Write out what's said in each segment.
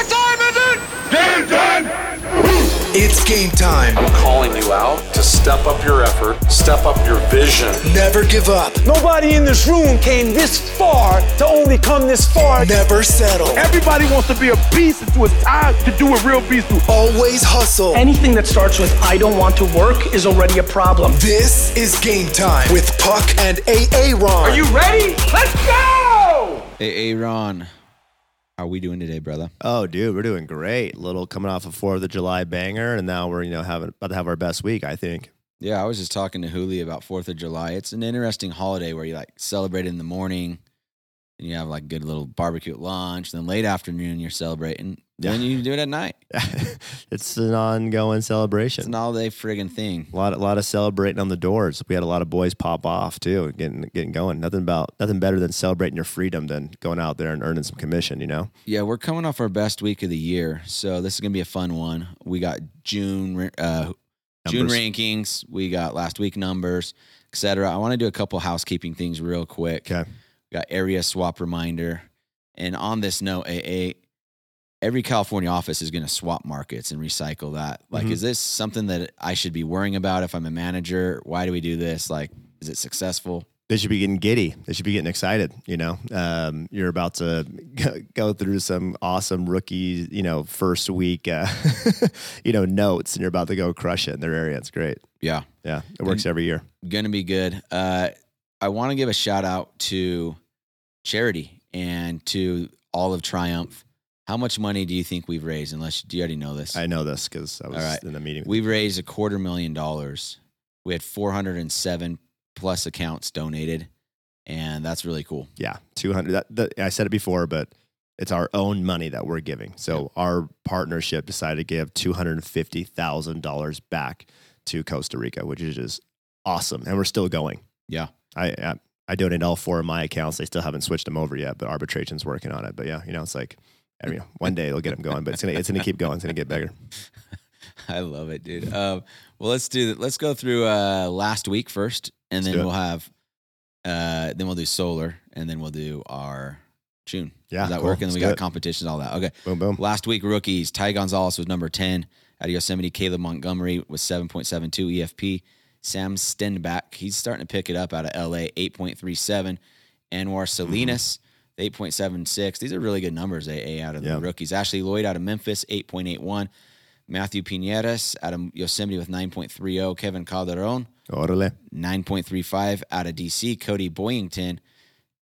What time is it? Game time! It's game time. I'm calling you out to step up your effort, step up your vision. Never give up. Nobody in this room came this far to only come this far. Never settle. Everybody wants to be a beast until it's time to do what real beasts do. Always hustle. Anything that starts with I don't want to work is already a problem. This is game time with Puck and AA Ron. Are you ready? Let's go! Hey, Aaron, how are we doing today, brother? Oh, dude, we're doing great. Little coming off a Fourth of July banger, and now we're you know having about to have our best week. I think. Yeah, I was just talking to Huli about Fourth of July. It's an interesting holiday where you like celebrate in the morning, and you have like a good little barbecue at lunch. Then late afternoon, you're celebrating. Then you do it at night. it's an ongoing celebration. It's an all day friggin' thing. a lot, a lot of celebrating on the doors. We had a lot of boys pop off too, getting getting going. Nothing about nothing better than celebrating your freedom than going out there and earning some commission. You know. Yeah, we're coming off our best week of the year, so this is gonna be a fun one. We got June uh, June rankings. We got last week numbers, etc. I want to do a couple housekeeping things real quick. Okay. We got area swap reminder, and on this note, AA, every California office is going to swap markets and recycle that. Like, Mhm. is this something that I should be worrying about if I'm a manager? Why do we do this? Like, is it successful? They should be getting giddy. They should be getting excited. You know, um, you're about to go through some awesome rookie, you know, first week, uh, you know, notes, and you're about to go crush it in their area. It's great. Yeah, Yeah, it works every year. going to be good. Uh, I want to give a shout out to charity and to all of Triumph. How much money do you think we've raised? Unless do you already know this? I know this because I was right. in the meeting. We've raised a quarter million dollars. We had 407 plus accounts donated, and that's really cool. Yeah, two hundred. That, that I said it before, but it's our own money that we're giving. So our partnership decided to give two hundred and fifty thousand dollars back to Costa Rica, which is just awesome, and we're still going. Yeah. I I, I donated all four of my accounts. They still haven't switched them over yet, but arbitration's working on it. But yeah, you know, it's like. I mean, one day they'll get them going, but it's gonna it's gonna keep going. It's gonna get bigger. I love it, dude. Um, well, let's do that. Let's go through uh, last week first, and Let's then we'll have, uh, then we'll do solar, and then we'll do our June. Yeah, Does that cool. work? And then Let's we got it. competitions, all that. Okay. Boom boom. Last week, rookies. Ty Gonzalez was number 10 out of Yosemite. Caleb Montgomery was 7.72 EFP. Sam Stenback, he's starting to pick it up out of LA, 8.37. Anwar Salinas, 8.76. These are really good numbers, AA, out of Yeah. the rookies. Ashley Lloyd out of Memphis, 8.81. Matthew Pineras out of Yosemite with 9.30. Kevin Calderon, Orale. 9.35 out of DC. Cody Boyington,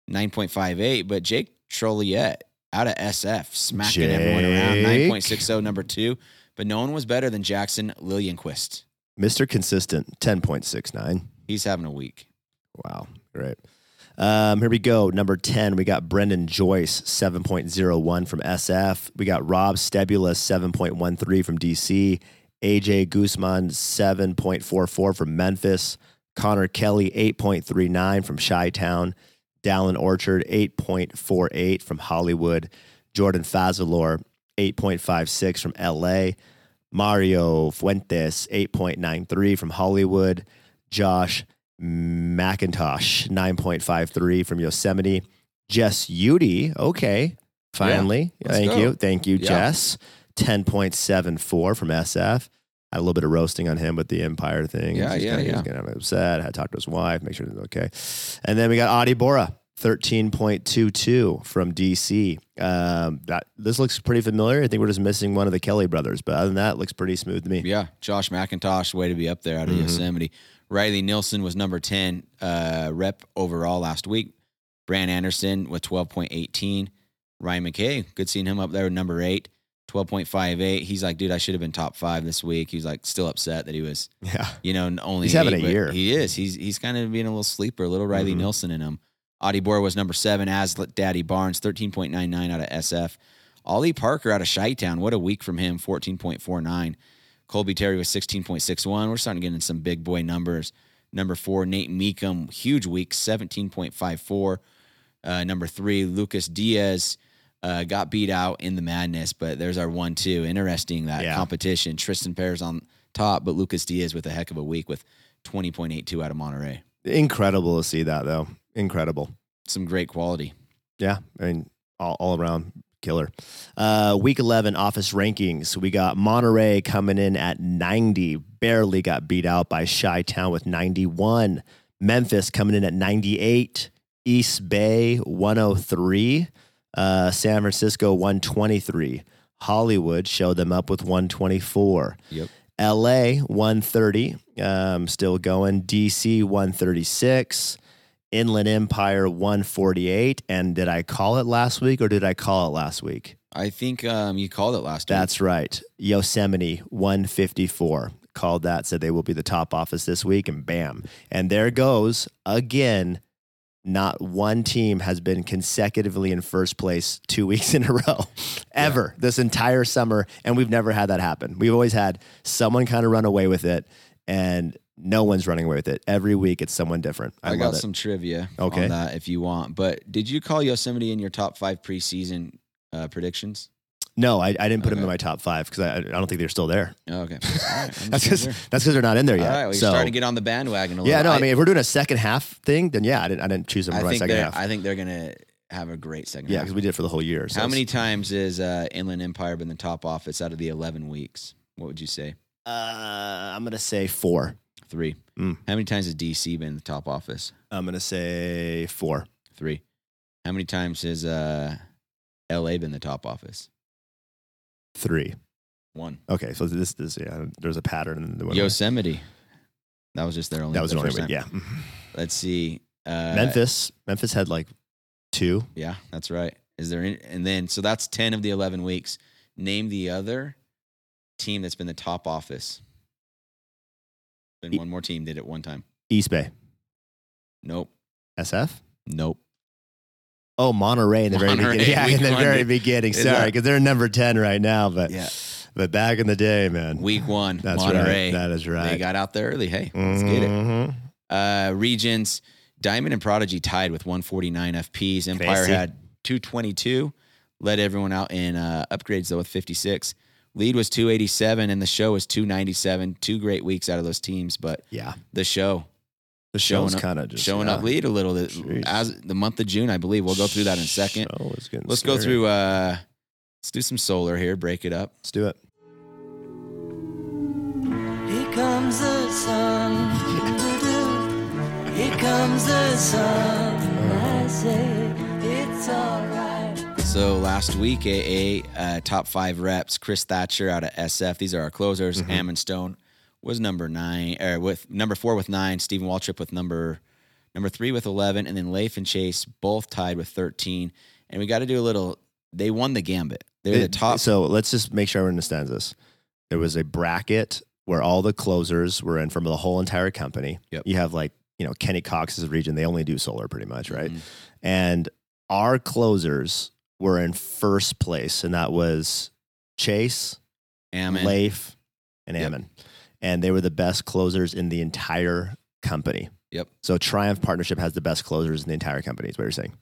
9.58. But Jake Trolliette out of SF, smacking everyone around. 9.60, number two. But no one was better than Jackson Lillianquist. Mr. Consistent, ten point six nine. He's having a week. Wow, great. Um, here we go. Number 10, we got Brendan Joyce, 7.01 from SF. We got Rob Stebulus, 7.13 from DC. AJ Guzman, 7.44 from Memphis. Connor Kelly, 8.39 from Chi Town. Dallin Orchard, 8.48 from Hollywood. Jordan Fazalor, 8.56 from LA. Mario Fuentes, 8.93 from Hollywood. Josh McIntosh, 9.53 from Yosemite. Jess Udy, okay, finally. let's Thank go. you. Thank you, Yeah. Jess. 10.74 from SF. Had a little bit of roasting on him with the Empire thing. Yeah, He's yeah, kinda, yeah. getting upset. Had to talk to his wife, make sure it's okay. And then we got Adi Bora, 13.22 from DC. Um, that This looks pretty familiar. I think we're just missing one of the Kelly brothers, but other than that, it looks pretty smooth to me. Yeah, Josh McIntosh, way to be up there out of Mhm. Yosemite. Riley Nilsson was number 10 uh, rep overall last week. Brant Anderson with 12.18. Ryan McKay, good seeing him up there with number eight, 12.58. He's like, dude, I should have been top five this week. He's like, still upset that he was, Yeah. you know, only He's having a year. He is. He's he's kind of being a little sleeper, a little Riley Mhm. Nilsson in him. Adi Bora was number seven, as Daddy Barnes, 13.99 out of SF. Ollie Parker out of Chi-Town, what a week from him, 14.49. Colby Terry was 16.61. We're starting to get in some big boy numbers. Number four, Nate Meekum, huge week, 17.54. Uh, number three, Lucas Diaz uh, got beat out in the madness, but there's our one two. Interesting that Yeah. competition. Tristan Pears on top, but Lucas Diaz with a heck of a week with 20.82 out of Monterey. Incredible to see that, though. Incredible. Some great quality. Yeah. I mean, all, all around killer. Uh, week 11 office rankings. We got Monterey coming in at 90, barely got beat out by Chi Town with 91. Memphis coming in at 98. East Bay 103. Uh, San Francisco 123. Hollywood showed them up with 124. Yep. LA 130, um, still going. DC 136. Inland Empire 148. And did I call it last week or did I call it last week? I think um, you called it last week. That's right. Yosemite 154. Called that, said they will be the top office this week, and bam. And there goes again. Not one team has been consecutively in first place two weeks in a row ever this entire summer. And we've never had that happen. We've always had someone kind of run away with it, and no one's running away with it. Every week it's someone different. I, I, got some trivia Okay. on that if you want. But did you call Yosemite in your top five preseason uh, predictions? no, I, I didn't put them in my top five because I, I don't think they're still there. Oh, okay. All right. That's because there. that's because they're not in there All yet. right. Well, you're so starting to get on the bandwagon a little. yeah, no, I, I mean if we're doing a second half thing, then yeah, I didn't I didn't choose them I for my think second half. I think they're gonna have a great second. yeah, half. because we did it for the whole year. So How many times has uh, Inland Empire been the top office out of the 11 weeks? What would you say? Uh, I'm gonna say four. Three. Mm. How many times has DC been the top office? I'm gonna say four. Three. How many times has uh, LA been the top office? Three. One. Okay, so this this yeah, there's a pattern in the Yosemite. That was just their only. That was the only way. Yeah, Let's see. Uh, Memphis. Memphis had like two. Yeah, that's right. Is there any, and then so that's 10 of the 11 weeks. Name the other team that's been the top office. Been E- one more team did it one time. East Bay. Nope. SF. Nope. Oh, Monterey in the very beginning. Yeah, in the very beginning. Sorry, because they're number ten right now. But Yeah. but back in the day, man. Week one, That's Monterey. right. That is right. They got out there early. Hey, let's get it. Mhm. Uh, regions, Diamond and Prodigy tied with 149 FPs. Empire Crazy. had 222. Led everyone out in uh, upgrades though with 56. Lead was 287, and the show was 297. Two great weeks out of those teams, but Yeah, the show the showing show's up, kind of just showing yeah. up lead a little. The- Jeez. As the month of June, I believe. We'll go through that in a second. Show is getting Let's go through. Uh, let's do some solar here. Break it up. Let's do it. Here comes the sun. Here comes the sun. I say it's alright. So last week, AA uh, top five reps. Chris Thatcher out of SF. These are our closers. Mm-hmm. Ammon Stone was number nine, or with number four with nine. Stephen Waltrip with number number three with eleven, and then Leif and Chase both tied with thirteen. And we got to do a little. They won the gambit. They're the top. So let's just make sure everyone understands this. There was a bracket where all the closers were in from the whole entire company. Yep. You have like, you know, Kenny Cox's region, they only do solar pretty much, right? Mhm. And our closers were in first place, and that was Chase, Ammon. Leif, and Yep. Ammon. And they were the best closers in the entire company. Yep. So Triumph Partnership has the best closers in the entire company, is what you're saying.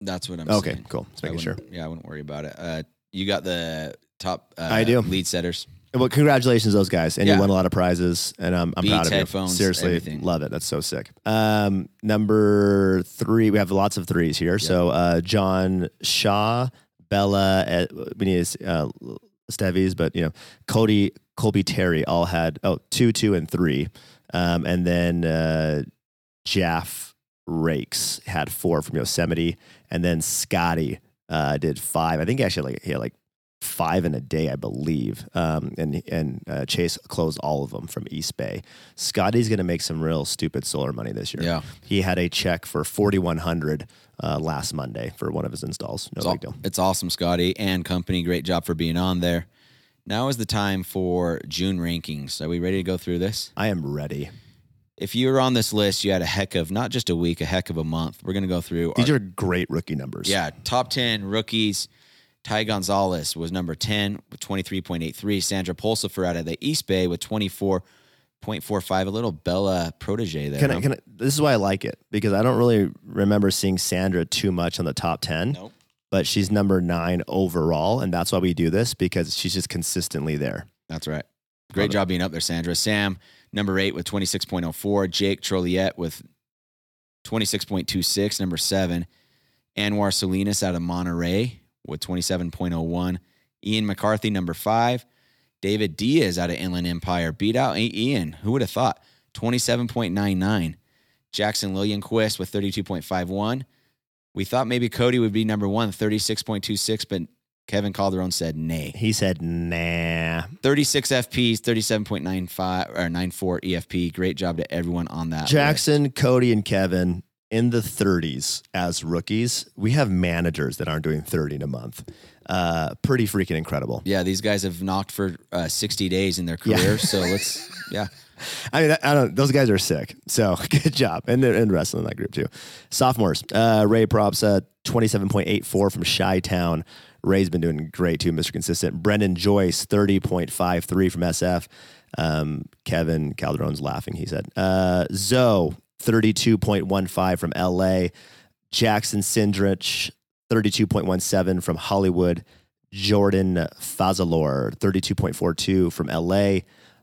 That's what I'm saying. okay, saying. cool. Just making sure. Yeah, I wouldn't worry about it. Uh, you got the top. Uh, I do. lead setters. Well, congratulations, those guys, and Yeah. you won a lot of prizes, and um, I'm Beats, proud of you. headphones, Seriously, everything. love it. That's so sick. Um, number three, we have lots of threes here. So uh, John Shaw, Bella, uh, we need uh, Stevies, but you know Cody, Colby, Terry all had oh two, two, and three, um, and then uh, Jaff Rakes had four from Yosemite, and then Scotty uh, did five. I think actually like he had like five in a day, I believe. Um, and and uh, Chase closed all of them from East Bay. Scotty's going to make some real stupid solar money this year. Yeah. he had a check for forty one hundred uh, last Monday for one of his installs. No It's, big deal. it's awesome, Scotty and company. Great job for being on there. Now is the time for June rankings. Are we ready to go through this? I am ready. If you were on this list, you had a heck of not just a week, a heck of a month. We're going to go through. These our- are great rookie numbers. yeah, top ten rookies. Ty Gonzalez was number ten with twenty three point eight three. Sandra Pulsifer out of the East Bay with twenty four point four five. A little Bella protege there. Can I, can I, this is why I like it because I don't really remember seeing Sandra too much on the top 10, Nope. but she's number nine overall. And that's why we do this because she's just consistently there. That's right. Great job being up there, Sandra. Sam, number eight with 26.04. Jake Trolliette with 26.26, number seven. Anwar Salinas out of Monterey with 27.01. Ian McCarthy, number five. David Diaz out of Inland Empire beat out Ian. Who would have thought? 27.99. Jackson Lillianquist with 32.51. We thought maybe Cody would be number one, 36.26, but Kevin Calderon said nay. He said, nah. 36 FPs, 37.95 or 94 EFP. Great job to everyone on that. list. Jackson, Cody, and Kevin in the 30s as rookies. We have managers that aren't doing 30 in a month. Uh, pretty freaking incredible. Yeah, these guys have knocked for uh, 60 days in their Yeah. career. So let's, yeah. I mean, I don't. Those guys are sick. So good job, and they're and the rest that group too. Sophomores, uh, Ray props uh, twenty seven point eight four from Chi Town. Ray's been doing great too, Mr. Consistent. Brendan Joyce thirty point five three from SF. Um, Kevin Calderon's laughing. He said uh, Zoe thirty two point one five from LA. Jackson Sindrich thirty two point one seven from Hollywood. Jordan Fazalor, 32.42 from LA.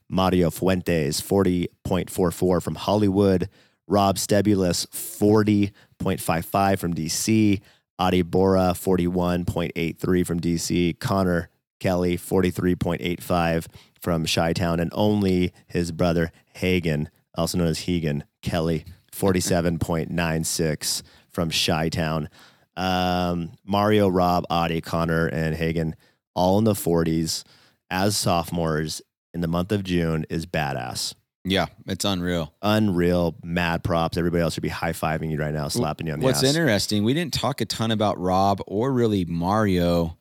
Mario Fuentes, 40.44 from Hollywood. Rob Stebulus, 40.55 from DC. Adi Bora, 41.83 from DC. Connor Kelly, 43.85 from Chi Town. And only his brother, Hagen, also known as Hegan Kelly, 47.96 from Chi Town. Um, Mario, Rob, Adi, Connor, and Hagen, all in the 40s as sophomores in the month of June is badass. Yeah, it's unreal. Unreal, mad props. Everybody else should be high fiving you right now, slapping you on the What's ass. What's interesting, we didn't talk a ton about Rob or really Mario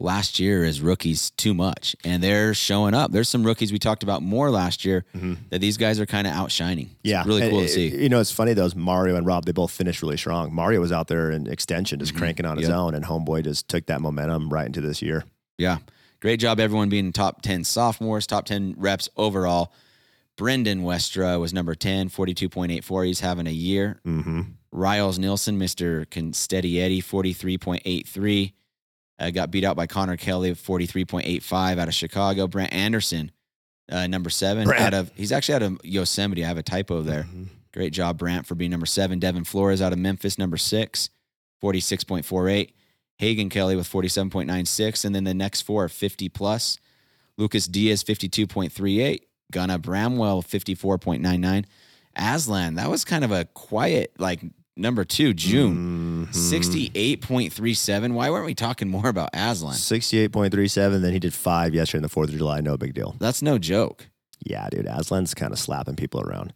last year as rookies too much. And they're showing up. There's some rookies we talked about more last year that these guys are kind of outshining. It's Mm-hmm. yeah, really And cool to see. You know, it's funny though. Mario and Rob they both finished really strong. Mario was out there in extension, just cranking on his Mm-hmm. Yep. own, and Homeboy just took that momentum right into this year. Yeah. Great job, everyone being top 10 sophomores, top 10 reps overall. Brendan Westra was number 10, 42.84. He's having a year. Mm-hmm. Riles Nilsson, Mr. Steady Eddie, 43.83. Uh, got beat out by Connor Kelly, 43.85 out of Chicago. Brent Anderson, uh, number seven, Brant. out of, he's actually out of Yosemite. I have a typo there. Great job, Brant, for being number seven. Devin Flores out of Memphis, number six, 46.48. Hagen Kelly with 47.96. And then the next four are 50 plus. Lucas Diaz, 52.38. Gunnar Bramwell, 54.99. Aslan, that was kind of a quiet, like number two, June, Mm-hmm. 68.37. Why weren't we talking more about Aslan? Sixty-eight point three seven. Then he did five yesterday in the Fourth of July. No big deal. That's no joke. Yeah, dude. Aslan's kind of slapping people around.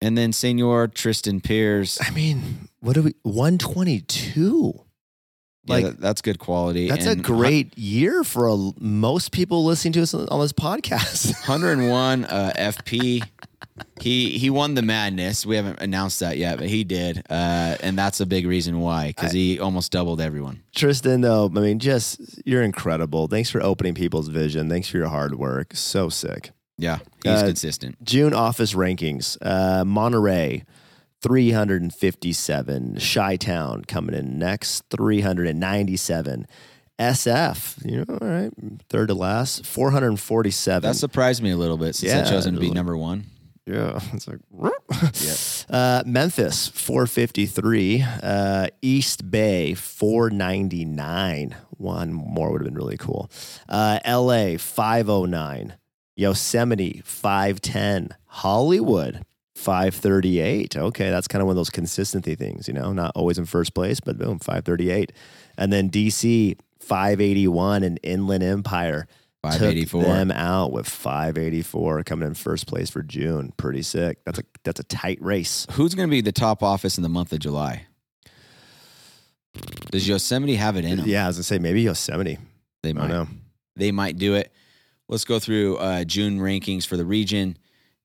And then Senor Tristan Pierce. I mean, what do we? One twenty-two. Yeah, Like that- that's good quality. that's a And great year for a, most people listening to us on on this podcast. 101 uh, FP. He he won the madness. We haven't announced that yet, but he did, uh, and that's a big reason why because he almost doubled everyone. Tristan, though, I mean, just you're incredible. Thanks for opening people's vision. Thanks for your hard work. So sick. Yeah, he's Uh, consistent. June office rankings. Uh, Monterey, 357. Chi Town coming in next, 397. SF, you know, all right, third to last, 447. That surprised me a little bit since I Yeah, chose him to be number one. Yeah, it's like uh, Memphis four fifty three, uh, East Bay four ninety nine. One more would have been really cool. Uh, L.A. five oh nine, Yosemite five ten, Hollywood five thirty eight. Okay, that's kind of one of those consistency things, you know, not always in first place, but boom, five thirty eight, and then D.C. five eighty one and Inland Empire. Took 584. them out with 584 coming in first place for June. Pretty sick. That's a that's a tight race. Who's going to be the top office in the month of July? Does Yosemite have it in them? Yeah, I was gonna say maybe Yosemite. they I might. don't know. They might do it. Let's go through uh, June rankings for the region.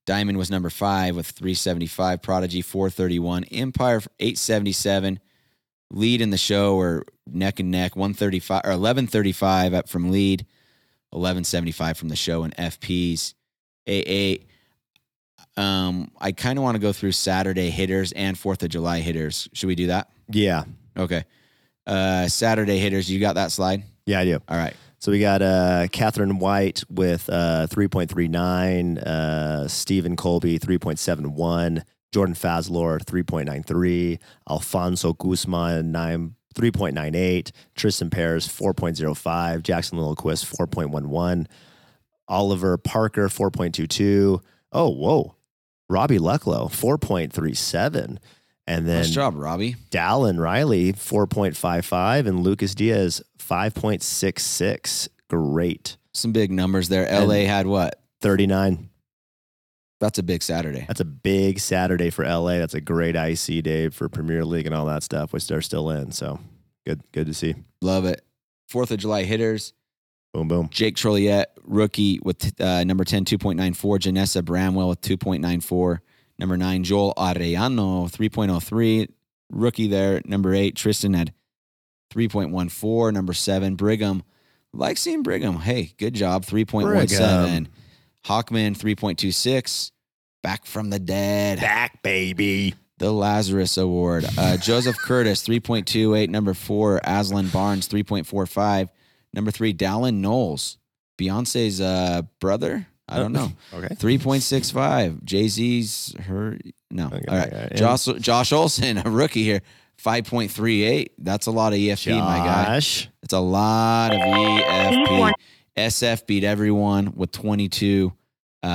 Diamond was number five with 375. Prodigy 431. Empire 877. Lead in the show or neck and neck 135 or 1135 up from lead. 1175 from the show and FPs. AA. Um, I kind of want to go through Saturday hitters and Fourth of July hitters. Should we do that? Yeah, Okay. Uh, Saturday hitters. You got that slide? yeah, I do. All right. So we got uh, Catherine White with uh, 3.39, uh, Stephen Colby 3.71, Jordan Fazlor 3.93, Alfonso Guzman 3.98. Tristan Pears, 4.05. Jackson Lilquist, 4.11. Oliver Parker, 4.22. Oh, whoa. Robbie Lucklow, 4.37. And then Nice job, Robbie. Dallin Riley, 4.55. And Lucas Diaz, 5.66. Great. Some big numbers there. LA had what? 39. That's a big Saturday. That's a big Saturday for LA. That's a great IC day for Premier League and all that stuff, which they're still in. So good, good to see. Love it. Fourth of July hitters. Boom, boom. Jake Trolliette, rookie with uh, number 10, 2.94. Janessa Bramwell with 2.94. Number nine, Joel Arellano, 3.03. Rookie there. Number eight, Tristan had 3.14. Number seven, Brigham. Like seeing Brigham. Hey, good job. 3.17. Brigham. Hawkman, 3.26. Back from the dead. Back, baby. The Lazarus Award. Uh, Joseph Curtis, 3.28. Number four, Aslan Barnes, 3.45. Number three, Dallin Knowles, Beyonce's uh, brother. I don't know. Okay. 3.65. Jay Z's her. No. Okay, All right. okay. Josh, Josh Olson, a rookie here, 5.38. That's a lot of EFP, my guy. It's a lot of EFP. SF beat everyone with 22. Uh,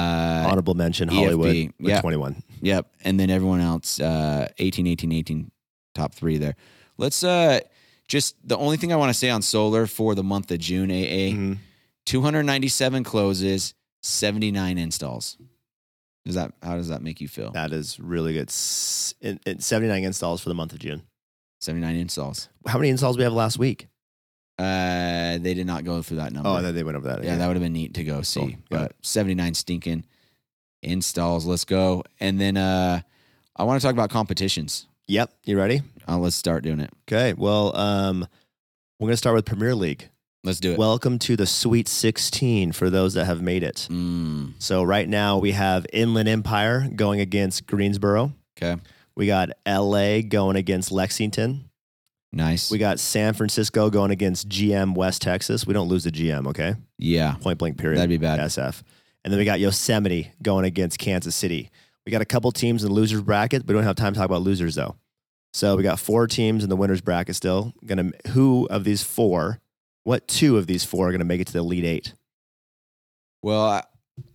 Honorable mention, EFP, Hollywood with yeah. 21. Yep. And then everyone else, uh, 18, 18, 18, top three there. Let's uh just the only thing I want to say on solar for the month of June, AA, Mhm. 297 closes, 79 installs. Does that how does that make you feel? That is really good. S- in- in 79 installs for the month of June. 79 installs. How many installs we have last week? Uh they did not go through that number. Oh, then they went over that. yeah, that would have been neat to go see. Cool. Yeah. But 79 stinking installs. Let's go. And then uh I want to talk about competitions. Yep. You ready? Uh, let's start doing it. Okay. Well, um, we're going to start with Premier League. Let's do it. Welcome to the Sweet 16 for those that have made it. Mm, So right now we have Inland Empire going against Greensboro. okay. We got LA going against Lexington. Nice. We got San Francisco going against GM West Texas. We don't lose the GM, okay? yeah. Point blank period. That'd be bad. SF. And then we got Yosemite going against Kansas City. We got a couple teams in the losers bracket. We don't have time to talk about losers though. So we got four teams in the winners bracket still. Gonna who of these four? What two of these four are gonna make it to the elite eight? Well, I,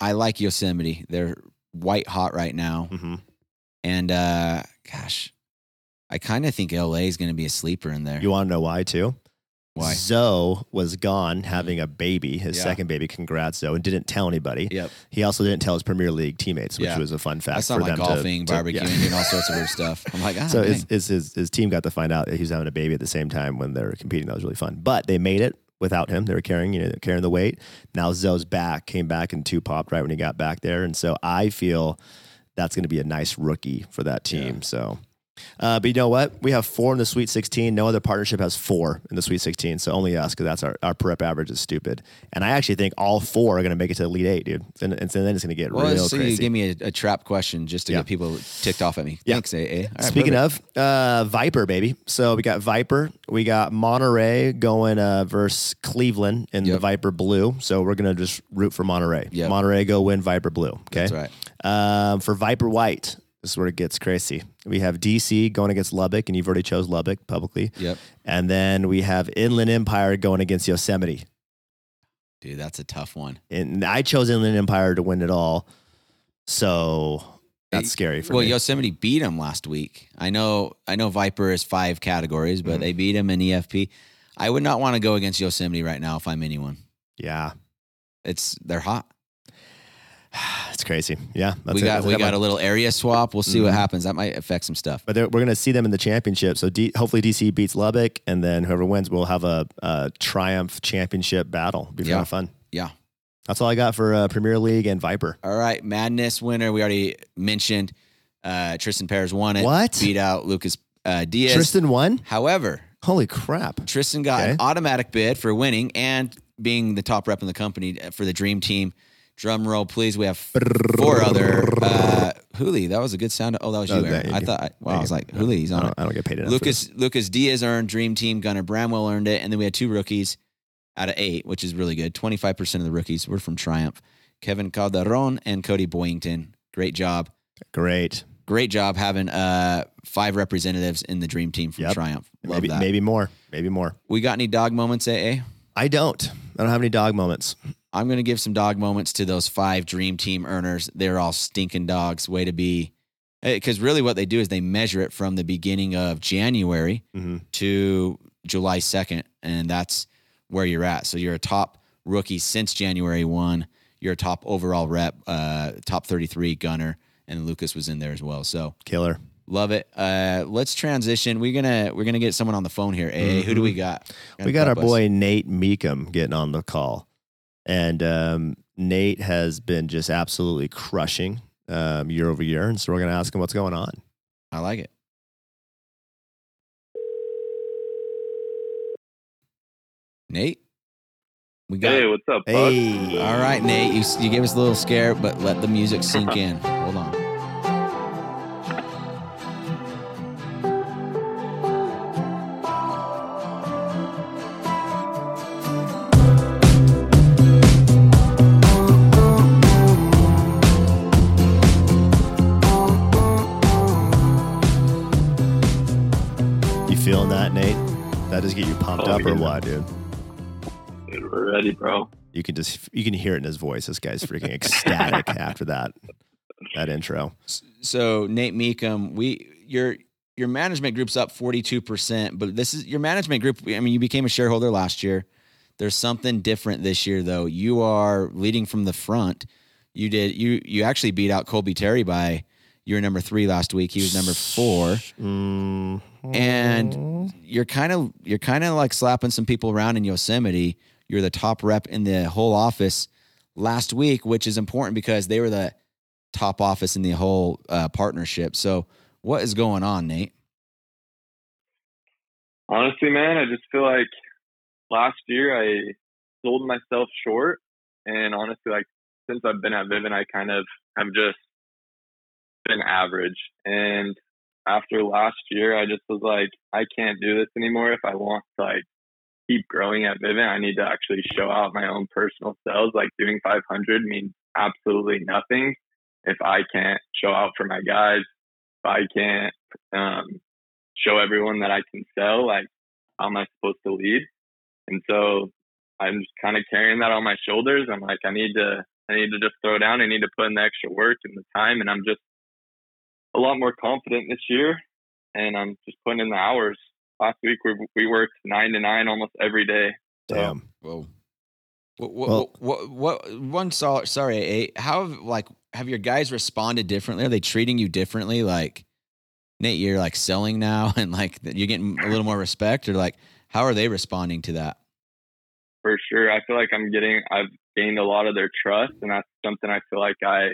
I like Yosemite. They're white hot right now. Mm-hmm. And uh gosh, I kind of think LA is going to be a sleeper in there. You want to know why too? Why? Zoe was gone having a baby, his Yeah. second baby. Congrats, Zoe, and didn't tell anybody. Yep. He also didn't tell his Premier League teammates, which Yeah. was a fun fact. I saw him for like them to- golfing, to- barbecuing, yeah. doing all sorts of weird stuff. I'm like, ah, So dang. his, his, his, his team got to find out that he was having a baby at the same time when they were competing. That was really fun. But they made it without him. They were carrying, you know, carrying the weight. Now Zoe's back, came back and two popped right when he got back there. And so I feel that's going to be a nice rookie for that team. So, uh, but you know what? We have four in the Sweet 16. No other partnership has four in the Sweet 16. So only us, because that's our, our prep average is stupid. And I actually think all four are going to make it to the Elite Eight, dude. And, and so then it's going to get well, real so crazy. you give me a, a trap question just to Yeah. get people ticked off at me. Yeah. Thanks, AA. Right, Speaking perfect. of uh, Viper, baby. So we got Viper, we got Monterey going uh, versus Cleveland in the Viper Blue. So we're gonna just root for Monterey. Yep. Monterey go win Viper Blue. Okay, That's right. Um, for Viper White, this is where it gets crazy. We have DC going against Lubbock, and you've already chose Lubbock publicly. Yep. And then we have Inland Empire going against Yosemite. Dude, that's a tough one. And I chose Inland Empire to win it all. So that's scary for well, me. Well, Yosemite beat him last week. I know. I know Viper is five categories, Mm-hmm. but they beat him in EFP. I would not want to go against Yosemite right now if I'm anyone. yeah, It's they're hot. it's crazy. Yeah, that's we got we got a little area swap. We'll see what Mhm. happens. That might affect some stuff. But we're going to see them in the championship. So D, hopefully DC beats Lubbock, and then whoever wins will have a, a triumph championship battle. Be Yeah. kind of fun. Yeah. That's all I got for uh, Premier League and Viper. All right, Madness winner. We already mentioned uh, Tristan Pears won it. What? Beat out Lucas uh, Diaz. Tristan won. However, Holy crap! Tristan got Okay. an automatic bid for winning and being the top rep in the company uh, for the Dream Team. Drum roll, please. We have four other. Uh, Huli, that was a good sound. Oh, that was you, Oh, Aaron. thank I thought. I, wow, I was like, Huli, he's on don't, it. I don't get paid enough. Lucas Lucas Diaz earned Dream Team. Gunnar Bramwell earned it, and then we had two rookies out of eight, which is really good. Twenty five percent of the rookies were from Triumph. Kevin Calderon and Cody Boyington. Great job. great. Great job having uh, five representatives in the dream team from Yep. Triumph. Love maybe that. maybe more. Maybe more. We got any dog moments, AA? I don't. I don't have any dog moments. I'm going to give some dog moments to those five dream team earners. They're all stinking dogs. Way to be. Because really, what they do is they measure it from the beginning of January hmm to July 2nd, and that's where you're at. So you're a top rookie since January 1. You're a top overall rep, uh, top 33 gunner, and Lucas was in there as well. So Killer. love it. Uh, let's transition. We're gonna we're gonna get someone on the phone here. AA, who do we got? Mm-hmm. We got our us. boy Nate Meekum getting on the call. And um, Nate has been just absolutely crushing um, year over year. And so we're going to ask him what's going on. I like it. Nate, we got. Hey, what's up, Buck? Hey. All right, Nate, you you gave us a little scare, but let the music sink in. Hold on. Pumped up or yeah. what, dude? Dude, we're ready, bro. You can just you can hear it in his voice. This guy's freaking ecstatic after that that intro. So Nate Meekum, we your your management group's up forty two percent, but this is your management group. I mean, you became a shareholder last year. There's something different this year, though. You are leading from the front. You did you you actually beat out Colby Terry by you were number three last week. He was number four. Mm, and you're kind of you're kind of like slapping some people around in Yosemite. You're the top rep in the whole office last week, which is important because they were the top office in the whole uh, partnership. So, what is going on, Nate? Honestly, man, I just feel like last year I sold myself short, and honestly, like since I've been at Vivint, I kind of have just been average. And after last year, I just was like, I can't do this anymore. If I want to like keep growing at Vivint, I need to actually show out my own personal sales. Like doing 500 means absolutely nothing if I can't show out for my guys. If I can't um, show everyone that I can sell, like how am I supposed to lead? And so I'm just kind of carrying that on my shoulders. I'm like, I need to, I need to just throw down. I need to put in the extra work and the time, and I'm just a lot more confident this year. And I'm just putting in the hours. Last week we we worked nine to nine almost every day. So damn. Whoa. What, what, Well- what, what, one sorry, sorry, A, how have, like have your guys responded differently? Are they treating you differently? Like Nate, you're like selling now, and like you're getting a little more respect, or like how are they responding to that? for sure, I feel like I'm getting, I've gained a lot of their trust, and that's something I feel like I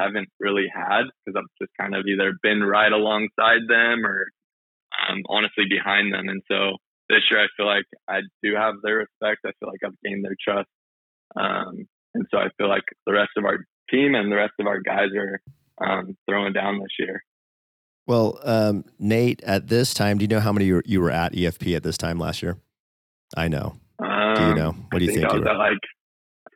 haven't really had because I've just kind of either been right alongside them or um, honestly behind them. And so this year, I feel like I do have their respect. I feel like I've gained their trust. Um, and so I feel like the rest of our team and the rest of our guys are um, throwing down this year. Well, um, Nate, at this time, do you know how many you were, you were at EFP at this time last year? I know. Um, Do you know? What do you I think I was at like, I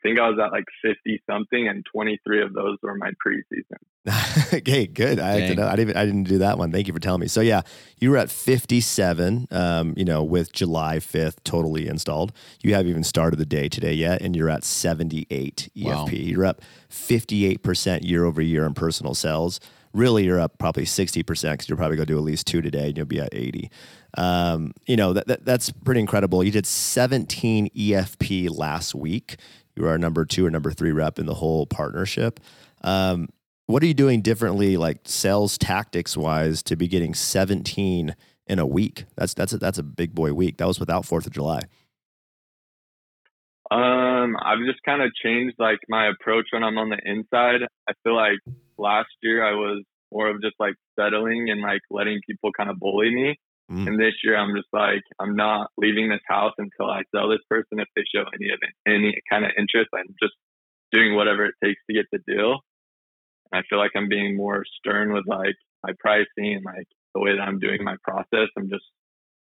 think I was at like 50 something, and 23 of those were my preseason. okay, good. I, Dang. didn't, I didn't. I didn't do that one. Thank you for telling me. So yeah, you were at fifty-seven. Um, you know, with July fifth totally installed. You haven't even started the day today yet, and you're at seventy-eight EFP. Wow. You're up fifty-eight percent year over year in personal sales. Really, you're up probably sixty percent because you're probably going to do at least two today, and you'll be at eighty. Um, you know that, that that's pretty incredible. You did seventeen EFP last week. You are number two or number three rep in the whole partnership. Um, what are you doing differently, like sales tactics wise, to be getting 17 in a week? That's that's a, that's a big boy week. That was without Fourth of July. Um, I've just kind of changed like my approach when I'm on the inside. I feel like last year I was more of just like settling and like letting people kind of bully me. Mm. And this year I'm just like I'm not leaving this house until I sell this person if they show any of it, any kind of interest. I'm just doing whatever it takes to get the deal. And I feel like I'm being more stern with like my pricing and like the way that I'm doing my process. I'm just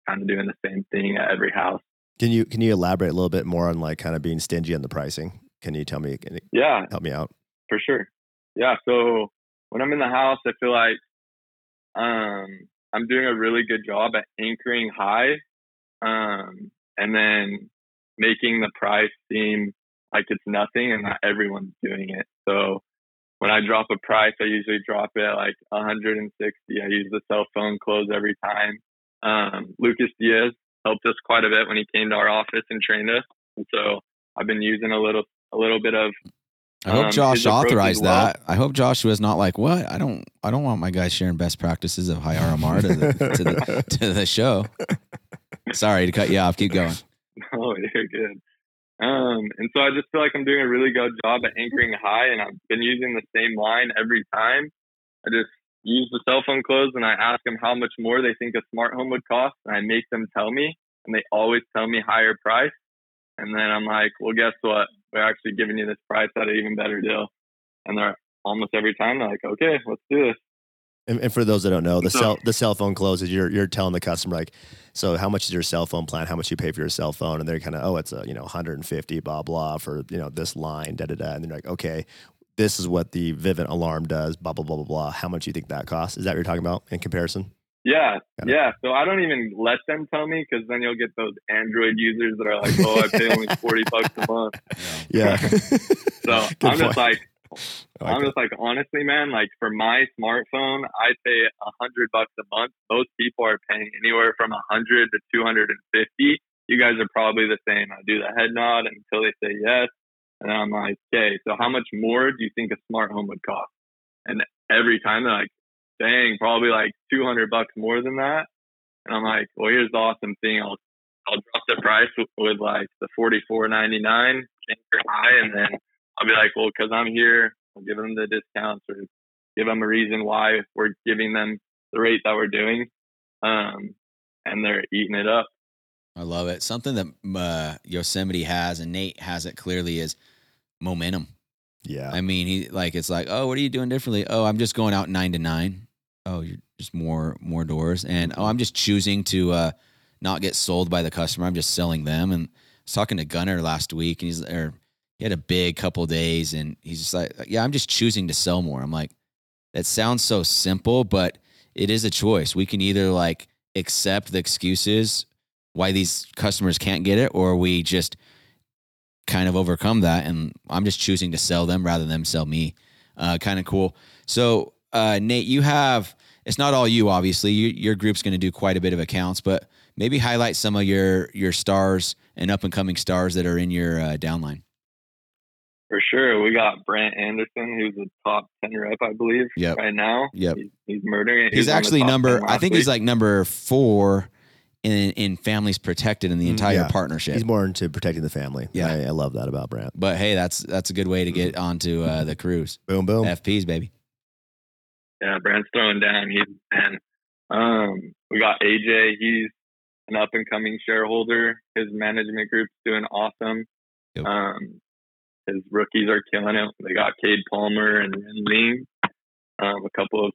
kind of doing the same thing at every house. Can you can you elaborate a little bit more on like kind of being stingy on the pricing? Can you tell me? Can you Yeah, help me out? for sure. Yeah. So when I'm in the house, I feel like um, I'm doing a really good job at anchoring high, um, and then making the price seem like it's nothing and not everyone's doing it. So when I drop a price, I usually drop it like 160. I use the cell phone close every time. Um, Lucas Diaz helped us quite a bit when he came to our office and trained us. And so I've been using a little a little bit of I hope um, Josh his approach as authorized well. that. I hope Joshua's not like, what? I don't I don't want my guys sharing best practices of high RMR to the, to the, to the show. Sorry to cut you off. Keep going. Oh, you're good. Um, and so I just feel like I'm doing a really good job at anchoring high, and I've been using the same line every time. I just use the cell phone close, and I ask them how much more they think a smart home would cost, and I make them tell me, and they always tell me higher price. And then I'm like, well, guess what? We're actually giving you this price at an even better deal. And they're almost every time they're like, okay, let's do this. And, and for those that don't know, the So- cell the cell phone closes. You're you're telling the customer like, so how much is your cell phone plan? How much you pay for your cell phone? And they're kind of, oh, it's a you know 150 blah blah for you know this line da da da. And they're like, okay, this is what the Vivint alarm does. Blah blah blah blah blah. How much do you think that costs? Is that what you're talking about in comparison? Yeah, yeah. So I don't even let them tell me because then you'll get those Android users that are like, "Oh, I pay only forty bucks a month." Yeah. So Good I'm just like, like I'm just like, honestly, man. Like for my smartphone, I pay a hundred bucks a month. Most people are paying anywhere from a hundred to two hundred and fifty. You guys are probably the same. I do the head nod until they say yes, and then I'm like, okay, so how much more do you think a smart home would cost? And every time they're like, dang, probably like 200 bucks more than that. And I'm like, well, here's the awesome thing. I'll, I'll drop the price with, with like the 44.99 anchor high. And then I'll be like, well, cause I'm here, I'll give them the discounts or give them a reason why we're giving them the rate that we're doing. Um, and they're eating it up. I love it. Something that uh, Yosemite has and Nate has it clearly is momentum. yeah. I mean, he like it's like, oh, what are you doing differently? Oh, I'm just going out nine to nine. Oh, you're just more more doors, and oh, I'm just choosing to uh, not get sold by the customer. I'm just selling them. And I was talking to Gunner last week, and he's or he had a big couple days, and he's just like, yeah, I'm just choosing to sell more. I'm like, that sounds so simple, but it is a choice. We can either like accept the excuses why these customers can't get it, or we just kind of overcome that. And I'm just choosing to sell them rather than sell me. Uh, kind of cool. So, uh, Nate, you have, it's not all you, obviously. You, your group's going to do quite a bit of accounts, but maybe highlight some of your, your stars and up and coming stars that are in your uh, downline. For sure. We got Brant Anderson, who's a top 10 rep, I believe, Yep. right now. Yep. He's, he's murdering it. He He's was on the actually number, I last think he's like number four in, in families protected in the Mm, entire yeah. partnership. He's more into protecting the family. Yeah. I, I love that about Brant. but hey, that's, that's a good way to get onto uh, the cruise. Boom boom. FPs, baby. Yeah, Brant's throwing down. He's and um, we got AJ. He's an up and coming shareholder. His management group's doing awesome. Yep. Um, his rookies are killing it. They got Cade Palmer and Ren Ling. Um, a couple of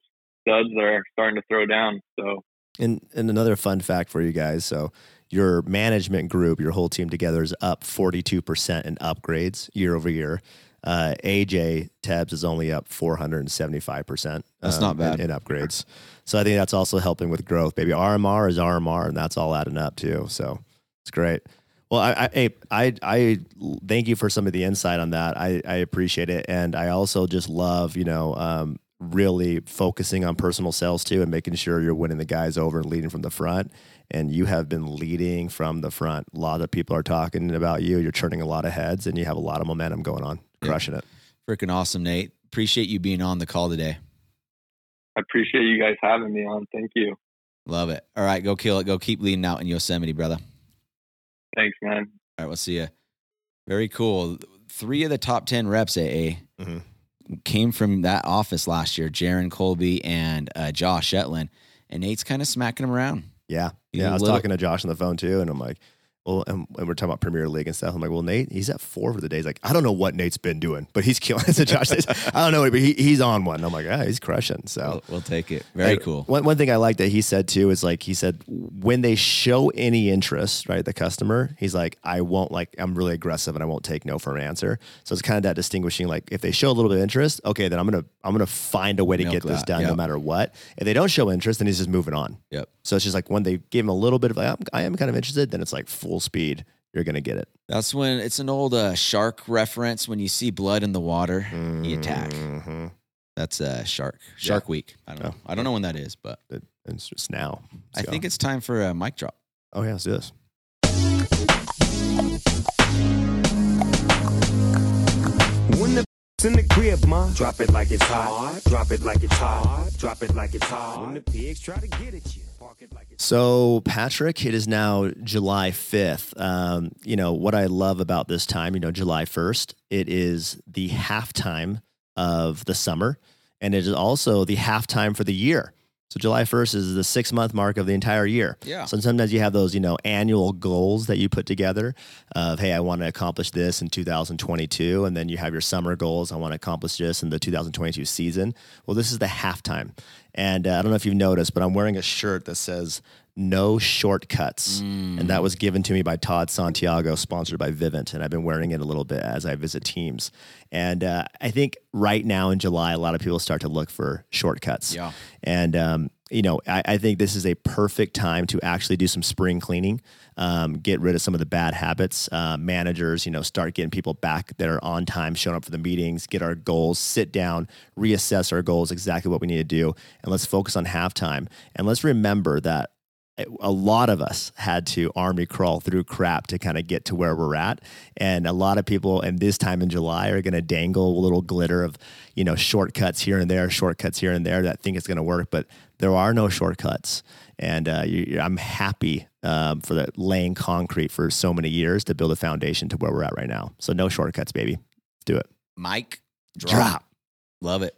studs that are starting to throw down. So And and another fun fact for you guys. So your management group, your whole team together is up 42% in upgrades year over year. Uh, AJ Tabs is only up 475%. That's not bad. In, in upgrades. So I think that's also helping with growth. Baby RMR is RMR, and that's all adding up too. So it's great. Well, I, I, I, I thank you for some of the insight on that. I, I appreciate it, and I also just love, you know, um, really focusing on personal sales too, and making sure you're winning the guys over and leading from the front. And you have been leading from the front. A lot of people are talking about you. You're turning a lot of heads, and you have a lot of momentum going on. Yeah. Crushing it. Freaking awesome, Nate. Appreciate you being on the call today. I appreciate you guys having me on. Thank you. Love it. All right, go kill it. Go keep leading out in Yosemite, brother. Thanks, man. All right, we'll see you. Very cool. Three of the top 10 reps, AA, Mhm. came from that office last year Jaron Colby and uh, Josh Shetland. And Nate's kind of smacking him around. Yeah. He's Yeah. I was little- talking to Josh on the phone too, and I'm like, well, and, and we're talking about Premier League and stuff. I'm like, well, Nate, he's at four for the day. He's like, I don't know what Nate's been doing, but he's killing. So Josh says, I don't know, but he, he's on one. I'm like, yeah, he's crushing. So We'll, we'll take it. Very and cool. One, one thing I like that he said too is like he said when they show any interest, right, the customer, he's like, I won't like I'm really aggressive and I won't take no for an answer. So it's kind of that distinguishing like if they show a little bit of interest, okay, then I'm gonna I'm gonna find a way to Milk get this that, done no matter what. If they don't show interest, then he's just moving on. Yep. So it's just like when they give him a little bit of like I'm, kind of interested, then it's like full speed. You're gonna get it. That's when it's an old uh, shark reference. When you see blood in the water, you attack. Mm-hmm. That's uh, shark. Shark Week. I don't know. I don't know when that is, but It, it's just now. I Let's think go. it's time for a mic drop. Oh yeah, let's do this. When the in the crib, ma, drop it like it's hot. Drop it like it's hot. Drop it like it's hot. When the pigs try to get at you, So, Patrick, it is now July 5th. Um, you know, what I love about this time, you know, July 1st, it is the halftime of the summer, and it is also the halftime for the year. So, July 1st is the six month mark of the entire year. Yeah. So, sometimes you have those, you know, annual goals that you put together of, hey, I want to accomplish this in 2022. And then you have your summer goals. I want to accomplish this in the 2022 season. Well, this is the halftime. And uh, I don't know if you've noticed, but I'm wearing a shirt that says no shortcuts. And that was given to me by Todd Santiago, sponsored by Vivint. And I've been wearing it a little bit as I visit teams. And uh, I think right now in July, a lot of people start to look for shortcuts. Yeah. And, um, you know, I, I think this is a perfect time to actually do some spring cleaning, um, get rid of some of the bad habits. Uh, managers, you know, start getting people back that are on time, showing up for the meetings, get our goals, sit down, reassess our goals, exactly what we need to do, and let's focus on halftime. And let's remember that a lot of us had to army crawl through crap to kind of get to where we're at and a lot of people in this time in july are going to dangle a little glitter of you know shortcuts here and there shortcuts here and there that think it's going to work but there are no shortcuts and uh, you, you- i'm happy um, for the laying concrete for so many years to build a foundation to where we're at right now so no shortcuts baby do it mike drop. Drop. Love it.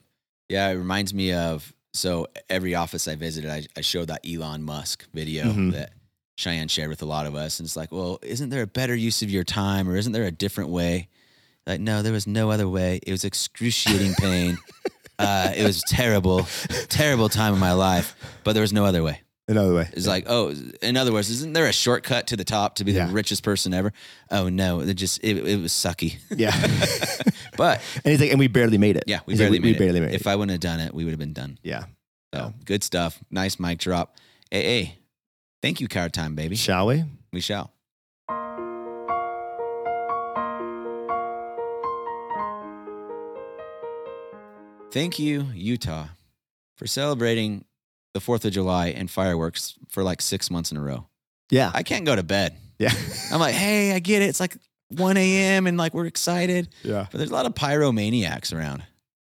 Yeah, it reminds me of so every office I visited, I, I showed that Elon Musk video Mhm. that Cheyenne shared with a lot of us. And it's like, well, isn't there a better use of your time or isn't there a different way? Like, no, there was no other way. It was excruciating pain. uh, it was terrible, terrible time of my life, but there was no other way. another way It's like, oh, in other words, isn't there a shortcut to the top to be Yeah. the richest person ever? Oh no, it just it, it was sucky. yeah But and he's like and we barely made it yeah, we He's like, barely made we it. barely made If I wouldn't have done it, we would have been done. yeah So good stuff. Nice mic drop. Hey, hey, thank you, card time, baby. shall we We shall. Thank you, Utah, for celebrating the 4th of July and fireworks for like six months in a row. yeah I can't go to bed. yeah I'm like, hey, I get it. It's like 1 a.m. and like we're excited, yeah but there's a lot of pyromaniacs around.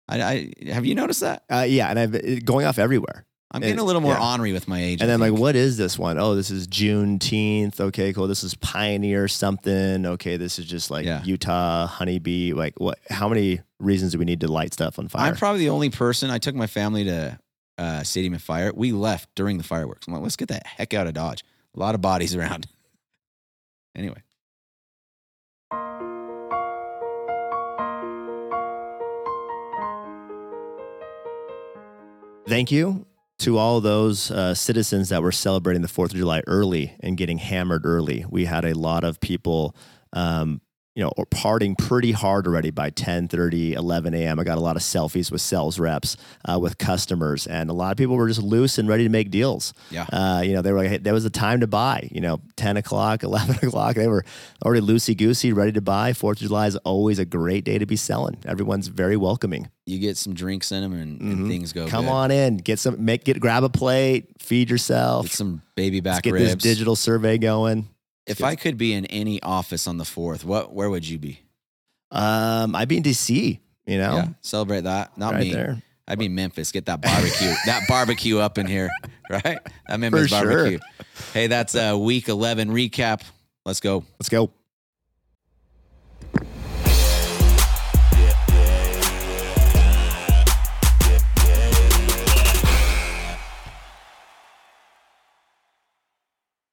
I, I have you noticed that? uh, yeah and i've it going off everywhere I'm getting a little more yeah. ornery with my age. And I then like, what is this one? Oh, this is Juneteenth. Okay, cool. This is Pioneer something. Okay, this is just like Yeah. Utah honeybee. Like, what? How many reasons do we need to light stuff on fire? I'm probably the only person. I took my family to uh, Stadium of Fire. We left during the fireworks. I'm like, let's get the heck out of Dodge. A lot of bodies around. anyway, Thank you to all those uh, citizens that were celebrating the Fourth of July early and getting hammered early. We had a lot of people. Um, you know, or partying pretty hard already by 10, 30, 11 a.m. I got a lot of selfies with sales reps, uh, with customers, and a lot of people were just loose and ready to make deals. Yeah. Uh, you know, they were like, hey, there was the time to buy, you know, 10 o'clock, 11 o'clock. They were already loosey goosey, ready to buy. Fourth of July is always a great day to be selling. Everyone's very welcoming. you get some drinks in them and, and Mhm. things go. Come good. on in, get some, make, get, grab a plate, feed yourself. get some baby Let's back get ribs. this digital survey going. If I could be in any office on the fourth, what where would you be? Um, I'd be in DC, you know, Yeah, celebrate that. Not right me. there. I'd be in Memphis. Get that barbecue, that barbecue up in here, right? That Memphis For sure. barbecue. Hey, that's a week eleven recap. Let's go. Let's go.